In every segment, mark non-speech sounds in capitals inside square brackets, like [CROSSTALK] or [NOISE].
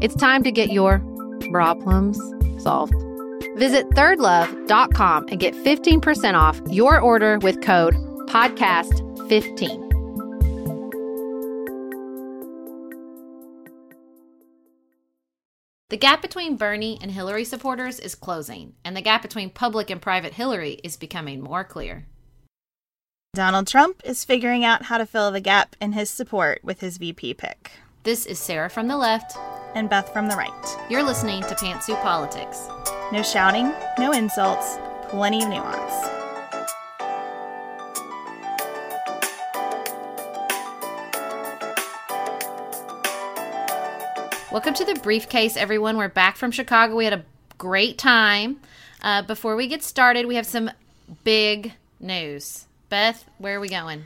It's time to get your problems solved. Visit thirdlove.com and get 15% off your order with code podcast15. The gap between Bernie and Hillary supporters is closing, and the gap between public and private Hillary is becoming more clear. Donald Trump is figuring out how to fill the gap in his support with his VP pick. This is Sarah from the left and Beth from the right. You're listening to Pantsuit Politics. No shouting, no insults, plenty of nuance. Welcome to the briefcase, everyone. We're back from Chicago. We had a great time. Uh, before we get started, we have some big news. Beth, where are we going?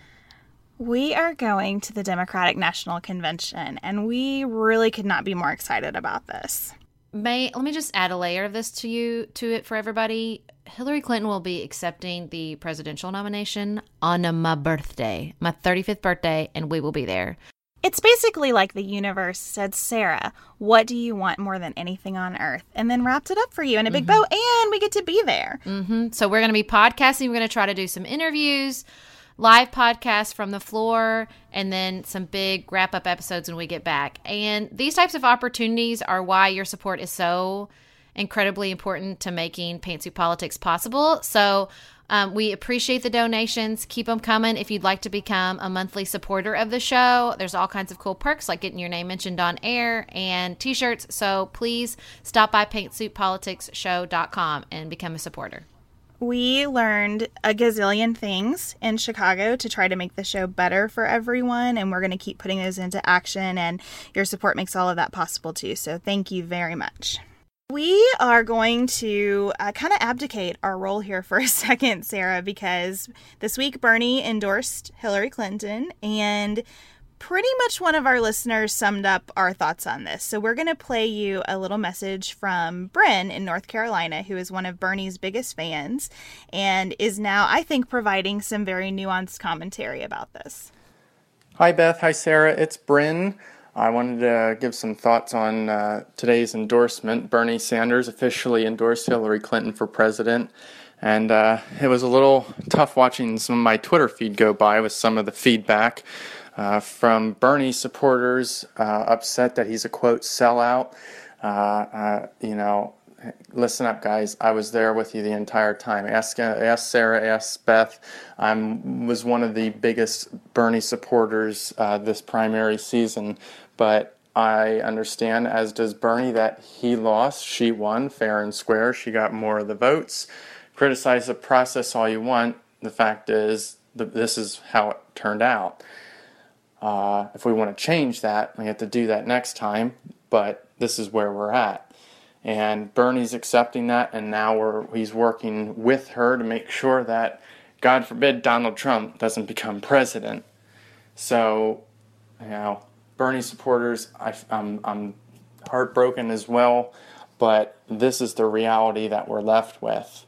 We are going to the Democratic National Convention, and we really could not be more excited about this. May let me just add a layer of this to you to it for everybody. Hillary Clinton will be accepting the presidential nomination on my birthday, my 35th birthday, and we will be there. It's basically like the universe said, Sarah, what do you want more than anything on earth? And then wrapped it up for you in a big mm-hmm. bow, and we get to be there. Mm-hmm. So we're going to be podcasting. We're going to try to do some interviews live podcasts from the floor and then some big wrap up episodes when we get back. And these types of opportunities are why your support is so incredibly important to making Pantsuit Politics possible. So um, we appreciate the donations. Keep them coming. If you'd like to become a monthly supporter of the show, there's all kinds of cool perks like getting your name mentioned on air and t shirts. So please stop by pantsuitpoliticsshow.com and become a supporter we learned a gazillion things in Chicago to try to make the show better for everyone, and we're going to keep putting those into action. And your support makes all of that possible too. So thank you very much. We are going to uh, kind of abdicate our role here for a [LAUGHS] second, Sarah, because this week Bernie endorsed Hillary Clinton and pretty much one of our listeners summed up our thoughts on this. So we're going to play you a little message from Bryn in North Carolina, who is one of Bernie's biggest fans and is now, I think, providing some very nuanced commentary about this. Hi, Beth. Hi, Sarah. It's Bryn. I wanted to give some thoughts on uh, today's endorsement. Bernie Sanders officially endorsed Hillary Clinton for president. And uh, it was a little tough watching some of my Twitter feed go by with some of the feedback uh, from Bernie supporters uh, upset that he's a quote sellout. Uh, you know, listen up, guys. I was there with you the entire time. Ask, ask Sarah, ask Beth. I was one of the biggest Bernie supporters this primary season, but I understand, as does Bernie, that he lost. She won fair and square. She got more of the votes. Criticize the process all you want. The fact is, this is how it turned out. Uh, if we want to change that, we have to do that next time, but this is where we're at. And Bernie's accepting that, and now we're, he's working with her to make sure that, God forbid, Donald Trump doesn't become president. So, you know, Bernie supporters, I, I'm, I'm heartbroken as well, but this is the reality that we're left with.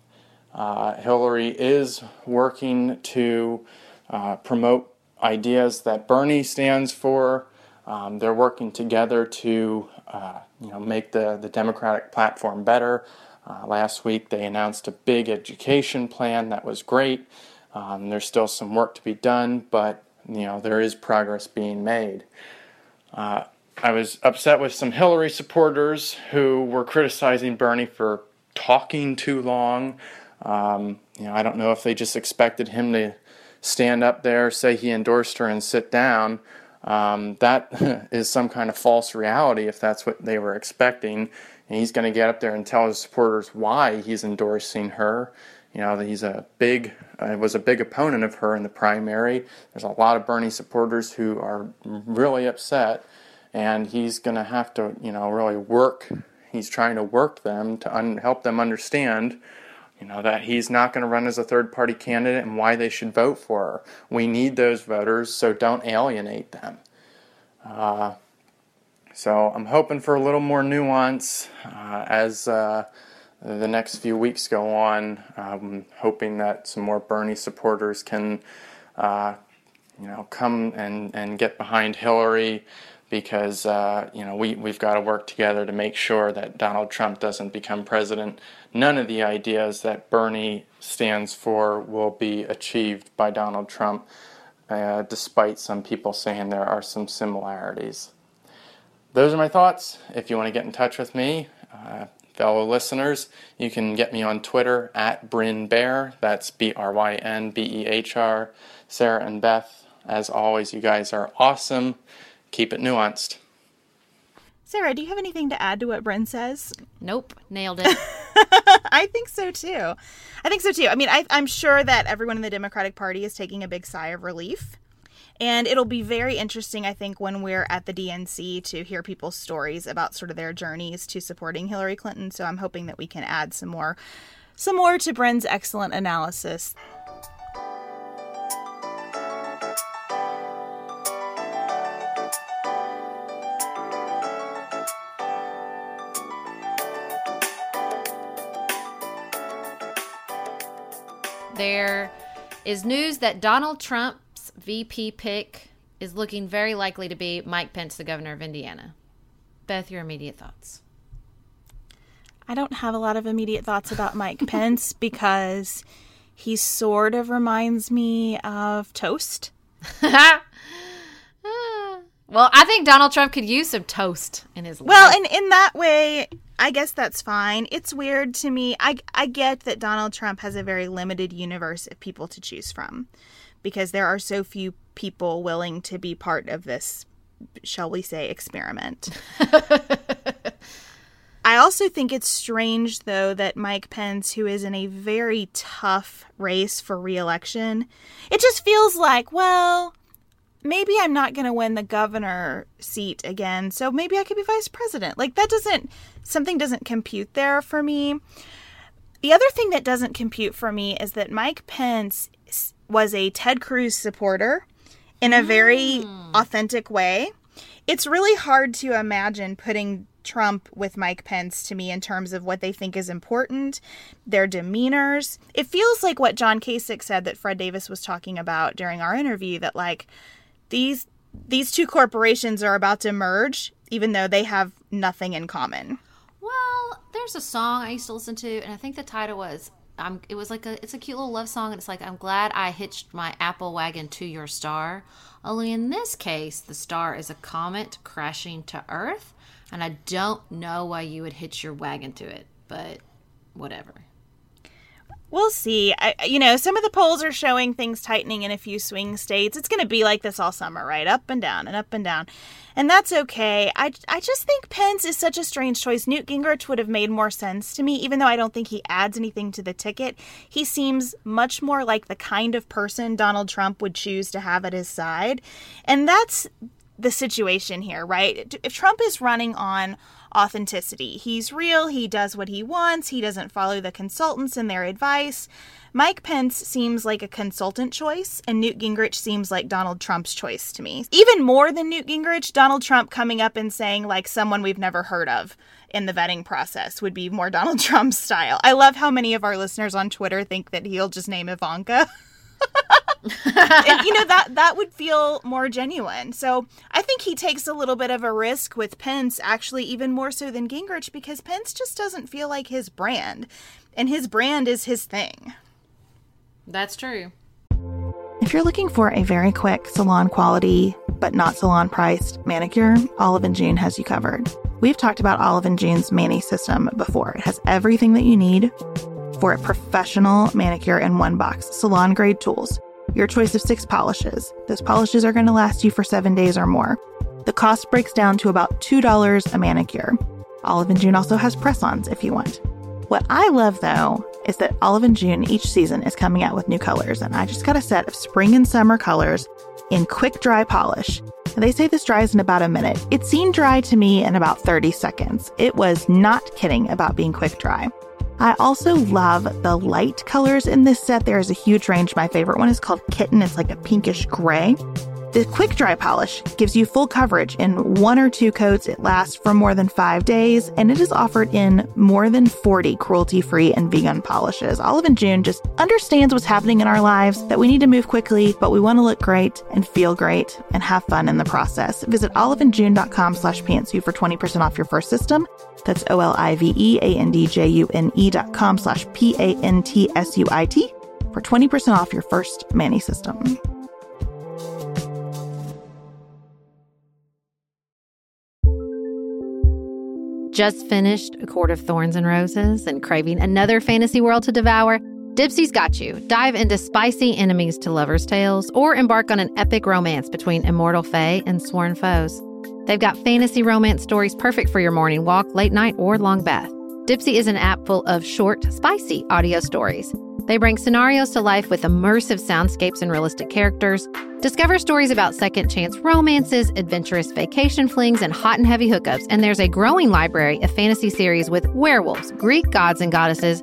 Uh, Hillary is working to uh, promote ideas that Bernie stands for. Um, they're working together to uh, you know, make the, the Democratic platform better. Uh, last week they announced a big education plan that was great. Um, there's still some work to be done, but you know there is progress being made. Uh, I was upset with some Hillary supporters who were criticizing Bernie for talking too long. Um, you know, I don't know if they just expected him to stand up there, say he endorsed her, and sit down. Um, that [LAUGHS] is some kind of false reality if that's what they were expecting. And he's going to get up there and tell his supporters why he's endorsing her. You know, he's a big, uh, was a big opponent of her in the primary. There's a lot of Bernie supporters who are really upset, and he's going to have to, you know, really work. He's trying to work them to un- help them understand you know, that he's not going to run as a third party candidate and why they should vote for her. We need those voters, so don't alienate them. Uh, so I'm hoping for a little more nuance uh, as uh, the next few weeks go on. I'm hoping that some more Bernie supporters can, uh, you know, come and, and get behind Hillary because uh, you know we we've got to work together to make sure that Donald Trump doesn't become president. None of the ideas that Bernie stands for will be achieved by Donald Trump, uh, despite some people saying there are some similarities. Those are my thoughts. If you want to get in touch with me, uh, fellow listeners, you can get me on Twitter at Bryn Behr. That's B R Y N B E H R. Sarah and Beth, as always, you guys are awesome keep it nuanced. Sarah, do you have anything to add to what Bren says? Nope, nailed it. [LAUGHS] I think so too. I think so too. I mean, I, I'm sure that everyone in the Democratic Party is taking a big sigh of relief. And it'll be very interesting, I think, when we're at the DNC to hear people's stories about sort of their journeys to supporting Hillary Clinton. So I'm hoping that we can add some more some more to Bren's excellent analysis. There is news that Donald Trump's VP pick is looking very likely to be Mike Pence, the governor of Indiana. Beth, your immediate thoughts? I don't have a lot of immediate thoughts about Mike [LAUGHS] Pence because he sort of reminds me of toast. [LAUGHS] Ah. Well, I think Donald Trump could use some toast in his life. Well, and in that way, I guess that's fine. It's weird to me. I I get that Donald Trump has a very limited universe of people to choose from because there are so few people willing to be part of this shall we say experiment. [LAUGHS] I also think it's strange though that Mike Pence who is in a very tough race for reelection, it just feels like, well, maybe I'm not going to win the governor seat again, so maybe I could be vice president. Like that doesn't something doesn't compute there for me. The other thing that doesn't compute for me is that Mike Pence was a Ted Cruz supporter in a very mm. authentic way. It's really hard to imagine putting Trump with Mike Pence to me in terms of what they think is important, their demeanors. It feels like what John Kasich said that Fred Davis was talking about during our interview that like these these two corporations are about to merge even though they have nothing in common. Well, there's a song I used to listen to and I think the title was I'm it was like a it's a cute little love song and it's like I'm glad I hitched my apple wagon to your star. Only in this case the star is a comet crashing to earth and I don't know why you would hitch your wagon to it, but whatever. We'll see. I, you know, some of the polls are showing things tightening in a few swing states. It's going to be like this all summer, right? Up and down and up and down. And that's okay. I, I just think Pence is such a strange choice. Newt Gingrich would have made more sense to me, even though I don't think he adds anything to the ticket. He seems much more like the kind of person Donald Trump would choose to have at his side. And that's the situation here, right? If Trump is running on authenticity. He's real, he does what he wants, he doesn't follow the consultants and their advice. Mike Pence seems like a consultant choice, and Newt Gingrich seems like Donald Trump's choice to me. Even more than Newt Gingrich, Donald Trump coming up and saying, like, someone we've never heard of in the vetting process would be more [LAUGHS] Donald Trump's style. I love how many of our listeners on Twitter think that he'll just name Ivanka. [LAUGHS] and, you know that that would feel more genuine. So I think he takes a little bit of a risk with Pence, actually even more so than Gingrich, because Pence just doesn't feel like his brand, and his brand is his thing. That's true. If you're looking for a very quick salon quality but not salon priced manicure, Olive and June has you covered. We've talked about Olive and June's Mani system before. It has everything that you need for a professional manicure in one box, salon grade tools your choice of six polishes. Those polishes are going to last you for seven days or more. The cost breaks down to about $2 a manicure. Olive and June also has press ons if you want. What I love though is that Olive and June each season is coming out with new colors, and I just got a set of spring and summer colors in quick dry polish. They say this dries in about a minute. It seemed dry to me in about 30 seconds. It was not kidding about being quick dry. I also love the light colors in this set. There is a huge range. My favorite one is called Kitten. It's like a pinkish gray. The quick dry polish gives you full coverage in one or two coats. It lasts for more than five days, and it is offered in more than 40 cruelty free and vegan polishes. Olive and June just understands what's happening in our lives, that we need to move quickly, but we want to look great and feel great and have fun in the process. Visit oliveandjune.com slash pantsuit for 20% off your first system. That's O L I V E A N D J U N E dot com slash P A N T S U I T for 20% off your first Mani system. Just finished A Court of Thorns and Roses and craving another fantasy world to devour? Dipsea's got you. Dive into spicy enemies to lovers' tales or embark on an epic romance between immortal fae and sworn foes. They've got fantasy romance stories perfect for your morning walk, late night, or long bath. Dipsea is an app full of short, spicy audio stories. They bring scenarios to life with immersive soundscapes and realistic characters. Discover stories about second chance romances, adventurous vacation flings, and hot and heavy hookups. And there's a growing library of fantasy series with werewolves, Greek gods and goddesses,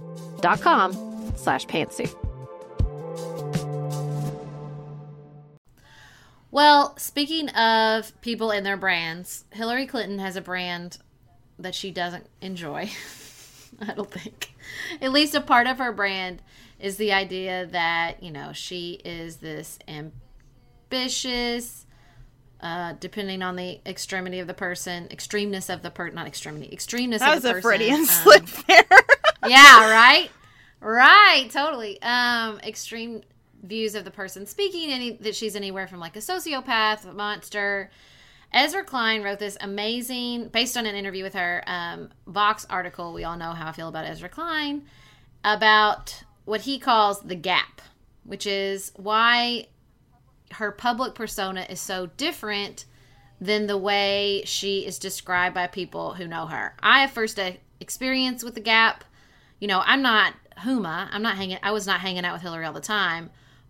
dot com slash pantsuit. Well, speaking of people and their brands, Hillary Clinton has a brand that she doesn't enjoy. [LAUGHS] I don't think. at least a part of her brand is the idea that, you know, she is this ambitious, uh, depending on the extremity of the person, extremeness of the person, not extremity, extremeness that of the person. was a Freudian um, slip there. [LAUGHS] yeah, right? Right, totally. Um, extreme views of the person speaking, any that she's anywhere from like a sociopath, a monster. Ezra Klein wrote this amazing, based on an interview with her, um, Vox article. We all know how I feel about Ezra Klein, about what he calls the gap, which is why her public persona is so different than the way she is described by people who know her. I have first experience with the gap. You know, I'm not Huma. I'm not hanging. I was not hanging out with Hillary all the time,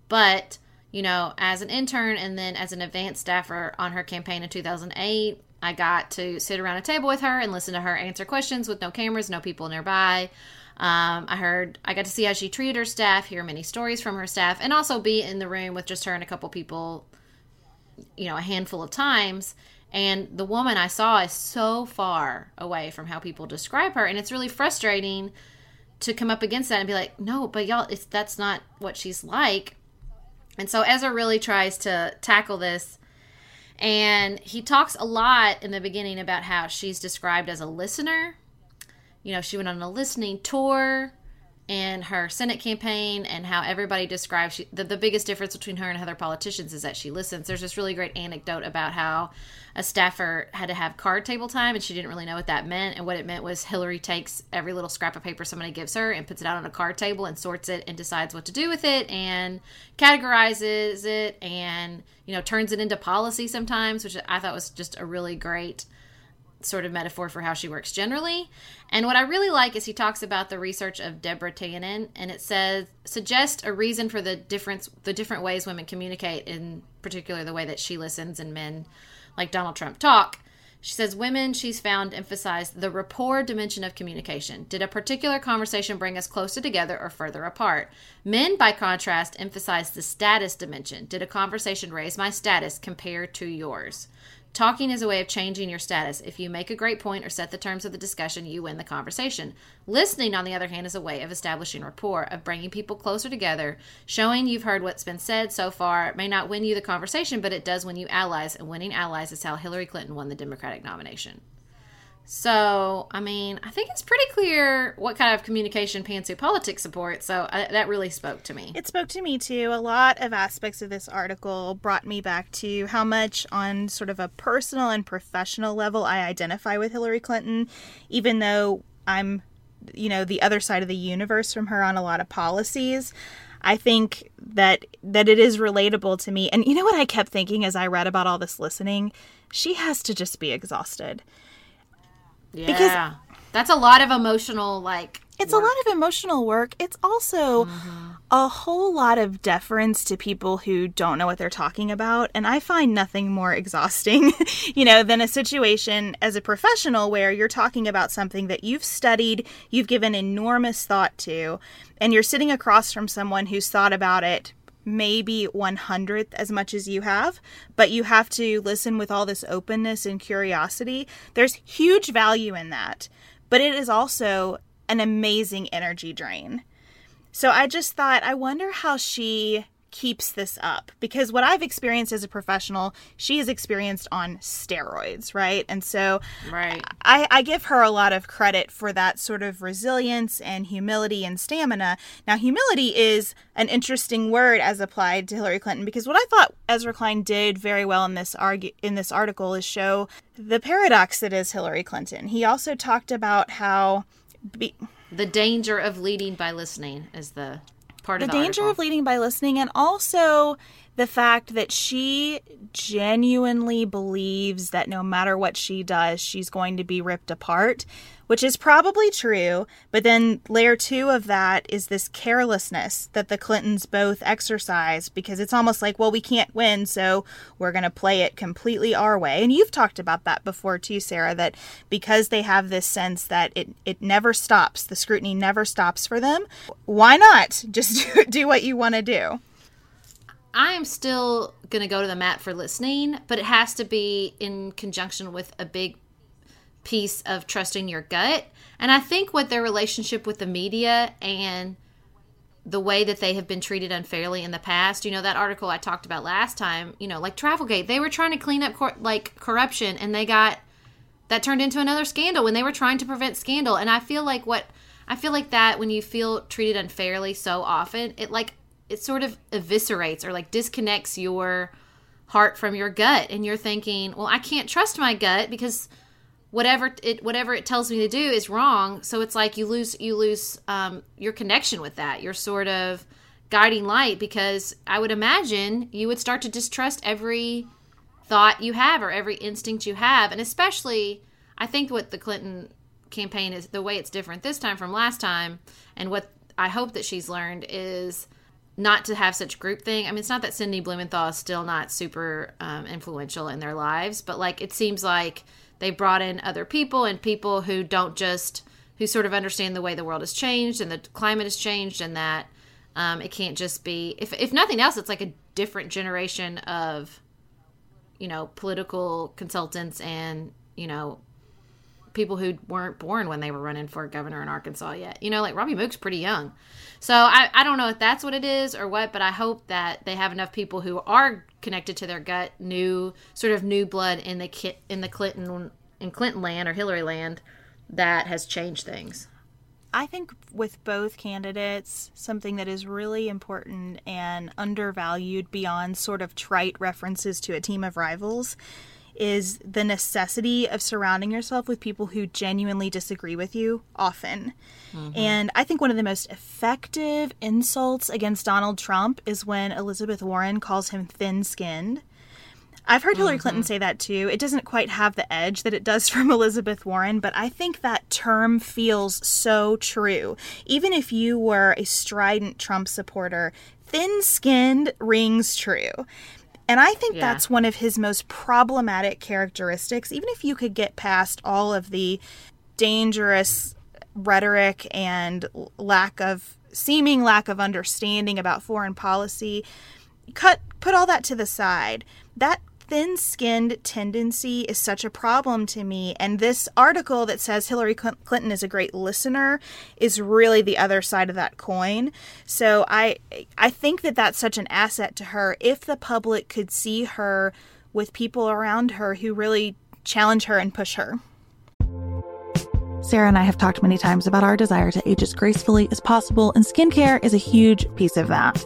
but you know, as an intern and then as an advanced staffer on her campaign in 2008, I got to sit around a table with her and listen to her answer questions with no cameras, no people nearby. Um, I heard, I got to see how she treated her staff, hear many stories from her staff, and also be in the room with just her and a couple people, you know, a handful of times. And the woman I saw is so far away from how people describe her. And it's really frustrating to come up against that and be like, no, but y'all, it's, that's not what she's like. And so Ezra really tries to tackle this. And he talks a lot in the beginning about how she's described as a listener. You know, she went on a listening tour in her Senate campaign, and how everybody describes she, the, the biggest difference between her and other politicians is that she listens. There's this really great anecdote about how a staffer had to have card table time, and she didn't really know what that meant. And what it meant was Hillary takes every little scrap of paper somebody gives her and puts it out on a card table and sorts it and decides what to do with it and categorizes it and you know turns it into policy sometimes, which I thought was just a really great sort of metaphor for how she works generally. And what I really like is he talks about the research of Deborah Tannen, and it says suggest a reason for the difference, the different ways women communicate, in particular the way that she listens and men like Donald Trump talk. She says women she's found emphasize the rapport dimension of communication. Did a particular conversation bring us closer together or further apart? Men, by contrast, emphasize the status dimension. Did a conversation raise my status compared to yours? Talking is a way of changing your status. If you make a great point or set the terms of the discussion, you win the conversation. Listening, on the other hand, is a way of establishing rapport, of bringing people closer together, showing you've heard what's been said so far. It may not win you the conversation, but it does win you allies, and winning allies is how Hillary Clinton won the Democratic nomination. So, I mean, I think it's pretty clear what kind of communication pantsuit politics support. So I, that really spoke to me. It spoke to me too. A lot of aspects of this article brought me back to how much, on sort of a personal and professional level, I identify with Hillary Clinton, even though I'm, you know, the other side of the universe from her on a lot of policies. I think that that it is relatable to me. And you know what I kept thinking as I read about all this listening? She has to just be exhausted. Yeah. Because- that's a lot of emotional, like, It's a lot of emotional work. It's also mm-hmm. a whole lot of deference to people who don't know what they're talking about. And I find nothing more exhausting, [LAUGHS] you know, than a situation as a professional where you're talking about something that you've studied, you've given enormous thought to, and you're sitting across from someone who's thought about it maybe one hundredth as much as you have, but you have to listen with all this openness and curiosity. There's huge value in that, but it is also an amazing energy drain. So I just thought, I wonder how she keeps this up because what I've experienced as a professional, she has experienced on steroids, right? And so right. I, I give her a lot of credit for that sort of resilience and humility and stamina. Now, humility is an interesting word as applied to Hillary Clinton because what I thought Ezra Klein did very well in this argu- in this article is show the paradox that is Hillary Clinton. He also talked about how be- The danger of leading by listening is the part the of the danger article. of leading by listening and also the fact that she genuinely believes that no matter what she does she's going to be ripped apart which is probably true but then layer 2 of that is this carelessness that the clintons both exercise because it's almost like well we can't win so we're going to play it completely our way. And you've talked about that before too Sarah that because they have this sense that it it never stops the scrutiny never stops for them why not just do, [LAUGHS] do what you want to do? I am still going to go to the mat for listening, but it has to be in conjunction with a big piece of trusting your gut. And I think what their relationship with the media and the way that they have been treated unfairly in the past. You know, that article I talked about last time, you know, like Travelgate, they were trying to clean up cor- like corruption and they got that turned into another scandal when they were trying to prevent scandal. And I feel like what I feel like that when you feel treated unfairly so often, it like it sort of eviscerates or like disconnects your heart from your gut and you're thinking, "Well, I can't trust my gut because whatever it whatever it tells me to do is wrong. So it's like you lose you lose um, your connection with that. Your sort of guiding light because i would imagine you would start to distrust every thought you have or every instinct you have. And especially i think what the clinton campaign is the way it's different this time from last time and what i hope that she's learned is not to have such groupthink. I mean, it's not that Sidney Blumenthal is still not super um, influential in their lives, but like it seems like they brought in other people and people who don't just who sort of understand the way the world has changed and the climate has changed and that um, it can't just be if, if nothing else it's like a different generation of you know political consultants and you know people who weren't born when they were running for governor in arkansas yet you know like Robby Mook's pretty young so I, I don't know if that's what it is or what but i hope that they have enough people who are connected to their gut, new sort of new blood in the in the Clinton in Clinton land or Hillary land that has changed things. I think with both candidates, something that is really important and undervalued beyond sort of trite references to a team of rivals is the necessity of surrounding yourself with people who genuinely disagree with you often. Mm-hmm. And I think one of the most effective insults against Donald Trump is when Elizabeth Warren calls him thin skinned. I've heard Hillary mm-hmm. Clinton say that too. It doesn't quite have the edge that it does [LAUGHS] from Elizabeth Warren, but I think that term feels so true. Even if you were a strident Trump supporter, thin skinned rings true. And I think yeah. that's one of his most problematic characteristics. Even if you could get past all of the dangerous rhetoric and lack of seeming lack of understanding about foreign policy, cut put all that to the side. That thin skinned tendency is such a problem to me. And this article that says Hillary Clinton is a great listener is really the other side of that coin. So I, I think that that's such an asset to her if the public could see her with people around her who really challenge her and push her. Sarah and I have talked many times about our desire to age as gracefully as possible, and skincare is a huge piece of that.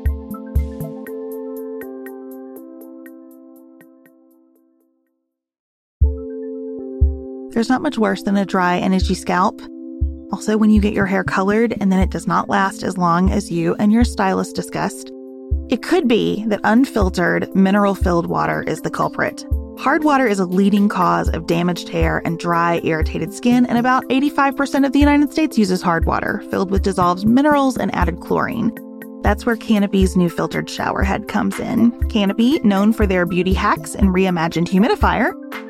There's not much worse than a dry and itchy scalp. Also, when you get your hair colored and then it does not last as long as you and your stylist discussed. It could be that unfiltered, mineral filled water is the culprit. Hard water is a leading cause of damaged hair and dry, irritated skin, and about 85% of the United States uses hard water, filled with dissolved minerals and added chlorine. That's where Canopy's new filtered shower head comes in. Canopy, known for their beauty hacks and reimagined humidifier,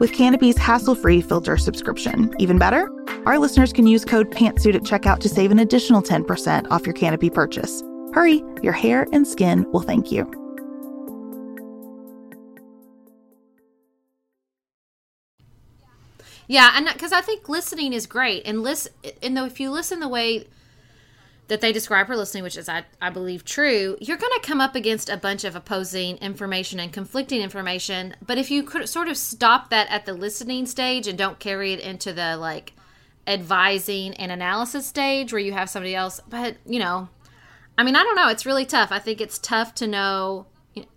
with Canopy's hassle free filter subscription. Even better, our listeners can use code PANTSUIT at checkout to save an additional 10% off your Canopy purchase. Hurry, your hair and skin will thank you. Yeah, and because I think listening is great, and listen, and though if you listen the way that they describe her listening, which is I, I believe true, you're going to come up against a bunch of opposing information and conflicting information. But if you could sort of stop that at the listening stage and don't carry it into the like advising and analysis stage where you have somebody else, but you know, I mean, I don't know. It's really tough. I think it's tough to know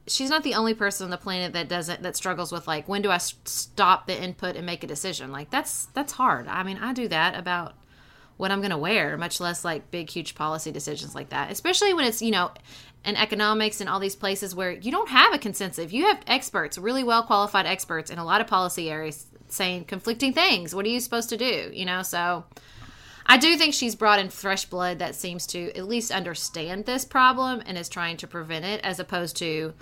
she's not the only person on the planet that doesn't that struggles with like when do I stop the input and make a decision? Like that's that's hard. I mean, I do that about what I'm going to wear, much less like big huge policy decisions like that. Especially when it's, you know, in economics and all these places where you don't have a consensus. You have experts, really well qualified experts in a lot of policy areas saying conflicting things. What are you supposed to do? You know, so I do think she's brought in fresh blood that seems to at least understand this problem and is trying to prevent it, as opposed to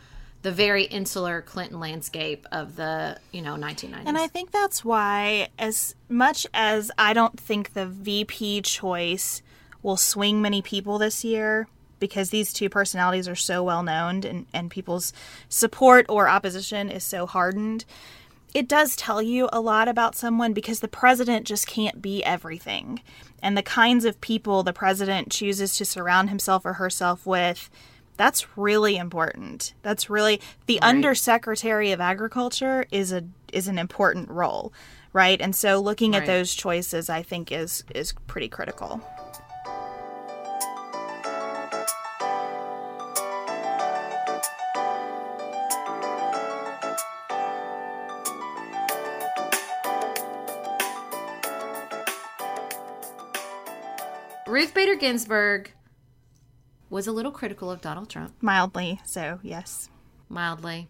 the very insular Clinton landscape of the you know 1990s. And I think that's why, as much as I don't think the VP choice will swing many people this year, because these two personalities are so well known and, and people's support or opposition is so hardened it does tell you a lot about someone because the president just can't be everything. And the kinds of people the president chooses to surround himself or herself with, that's really important. That's really the right. undersecretary of agriculture is a is an important role, right? And so looking right. at those choices I think is is pretty critical. Ruth Bader Ginsburg was a little critical of Donald Trump. Mildly, so yes. Mildly.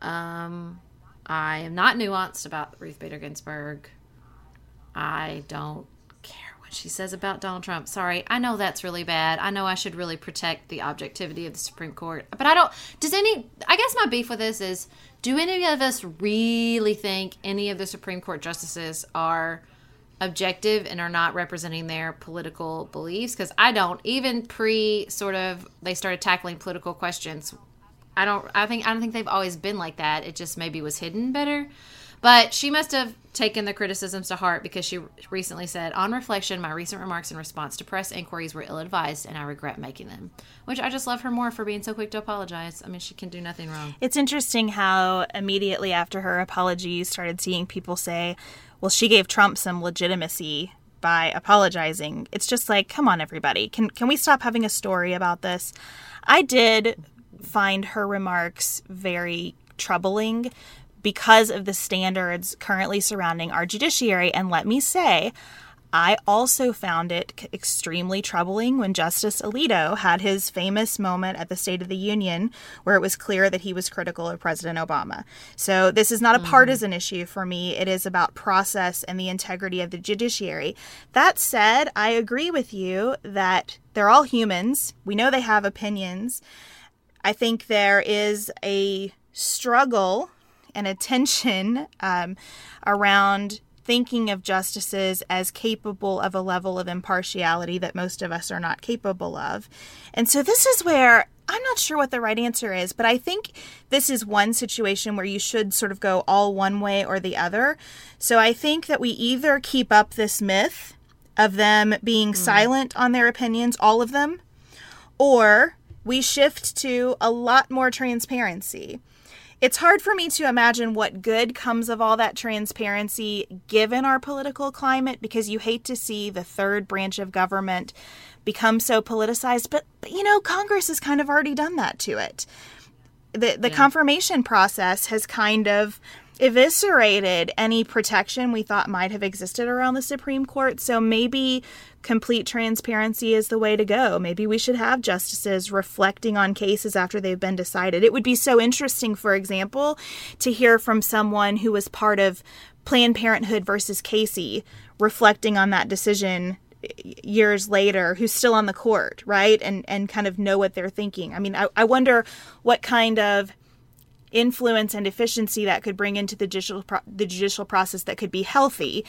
Um, I am not nuanced about Ruth Bader Ginsburg. I don't care what she says about Donald Trump. Sorry, I know that's really bad. I know I should really protect the objectivity of the Supreme Court. But I don't. Does any. I guess my beef with this is do any of us really think any of the Supreme Court justices are objective and are not representing their political beliefs because I don't even pre sort of they started tackling political questions. I don't I think I don't think they've always been like that. It just maybe was hidden better. But she must have taken the criticisms to heart because she recently said, On reflection, my recent remarks in response to press inquiries were ill advised and I regret making them. Which I just love her more for being so quick to apologize. I mean, she can do nothing wrong. It's interesting how immediately after her apology, you started seeing people say, well, she gave Trump some legitimacy by apologizing. It's just like, come on, everybody. Can, can we stop having a story about this? I did find her remarks very troubling because of the standards currently surrounding our judiciary. And let me say, I also found it extremely troubling when Justice Alito had his famous moment at the State of the Union where it was clear that he was critical of President Obama. So, this is not a mm-hmm. partisan issue for me. It is about process and the integrity of the judiciary. That said, I agree with you that they're all humans. We know they have opinions. I think there is a struggle and a tension um, around thinking of justices as capable of a level of impartiality that most of us are not capable of. And so this is where I'm not sure what the right answer is, but I think this is one situation where you should sort of go all one way or the other. So I think that we either keep up this myth of them being mm. silent on their opinions, all of them, or we shift to a lot more transparency. It's hard for me to imagine what good comes of all that transparency given our political climate because you hate to see the third branch of government become so politicized. But, but you know, Congress has kind of already done that to it. The, the yeah. confirmation process has kind of eviscerated any protection we thought might have existed around the Supreme Court. So maybe complete transparency is the way to go. Maybe we should have justices reflecting on cases after they've been decided. It would be so interesting, for example, to hear from someone who was part of Planned Parenthood versus Casey reflecting on that decision eh, years later who's still on the court right and and kind of know what they're thinking i mean i, I wonder what kind of influence and efficiency that could bring into the judicial pro- the judicial process that could be healthy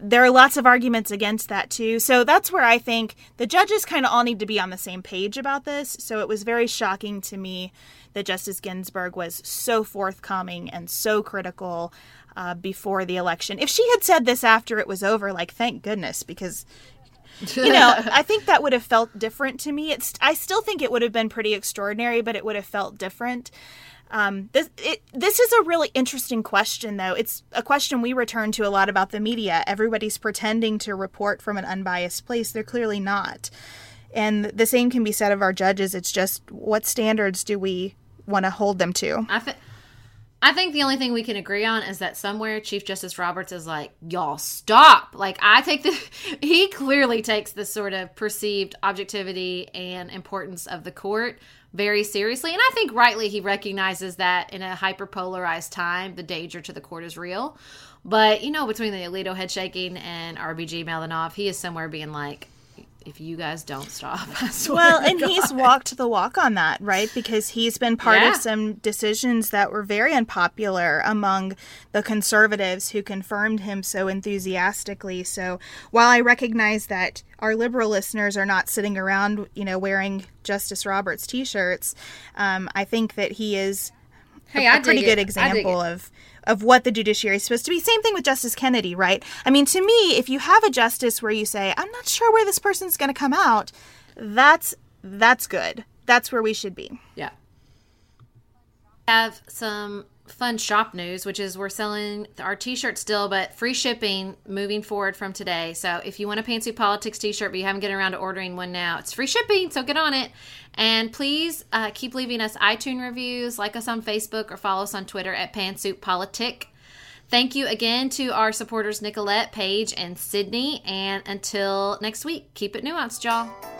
there are lots of arguments against that too. So that's where I think the judges kind of all need to be on the same page about this. So it was very shocking to me that Justice Ginsburg was so forthcoming and so critical uh, before the election. If she had said this after it was over, like, thank goodness, because you know, [LAUGHS] I think that would have felt different to me. It's I still think it would have been pretty extraordinary, but it would have felt different. Um, this it, this is a really interesting question, though. It's a question we return to a lot about the media. Everybody's pretending to report from an unbiased place. They're clearly not. And the same can be said of our judges. It's just what standards do we want to hold them to? I, th- I think the only thing we can agree on is that somewhere Chief Justice Roberts is like, y'all stop. Like, I take the, [LAUGHS] he clearly takes the sort of perceived objectivity and importance of the court very seriously. And I think rightly he recognizes that in a hyper polarized time, the danger to the court is real. But, you know, between the Alito head shaking and RBG off, he is somewhere being like, if you guys don't stop. [LAUGHS] well, and God. he's walked the walk on that, right? Because he's been part yeah. of some decisions that were very unpopular among the conservatives who confirmed him so enthusiastically. So while I recognize that our liberal listeners are not sitting around, you know, wearing Justice Roberts t-shirts, um, I think that he is hey, a, a pretty good example of of what the judiciary is supposed to be. Same thing with Justice Kennedy, right? I mean, to me, if you have a justice where you say, "I'm not sure where this person's going to come out," that's that's good. That's where we should be. Yeah. Have some fun shop news, which is we're selling our t-shirt still, but free shipping moving forward from today. So if you want a Pantsuit Politics t-shirt, but you haven't gotten around to ordering one now, it's free shipping. So get on it. And please uh, keep leaving us iTunes reviews, like us on Facebook, or follow us on Twitter at Pantsuit Politic. Thank you again to our supporters Nicolette, Paige, and Sydney. And until next week, keep it nuanced, y'all.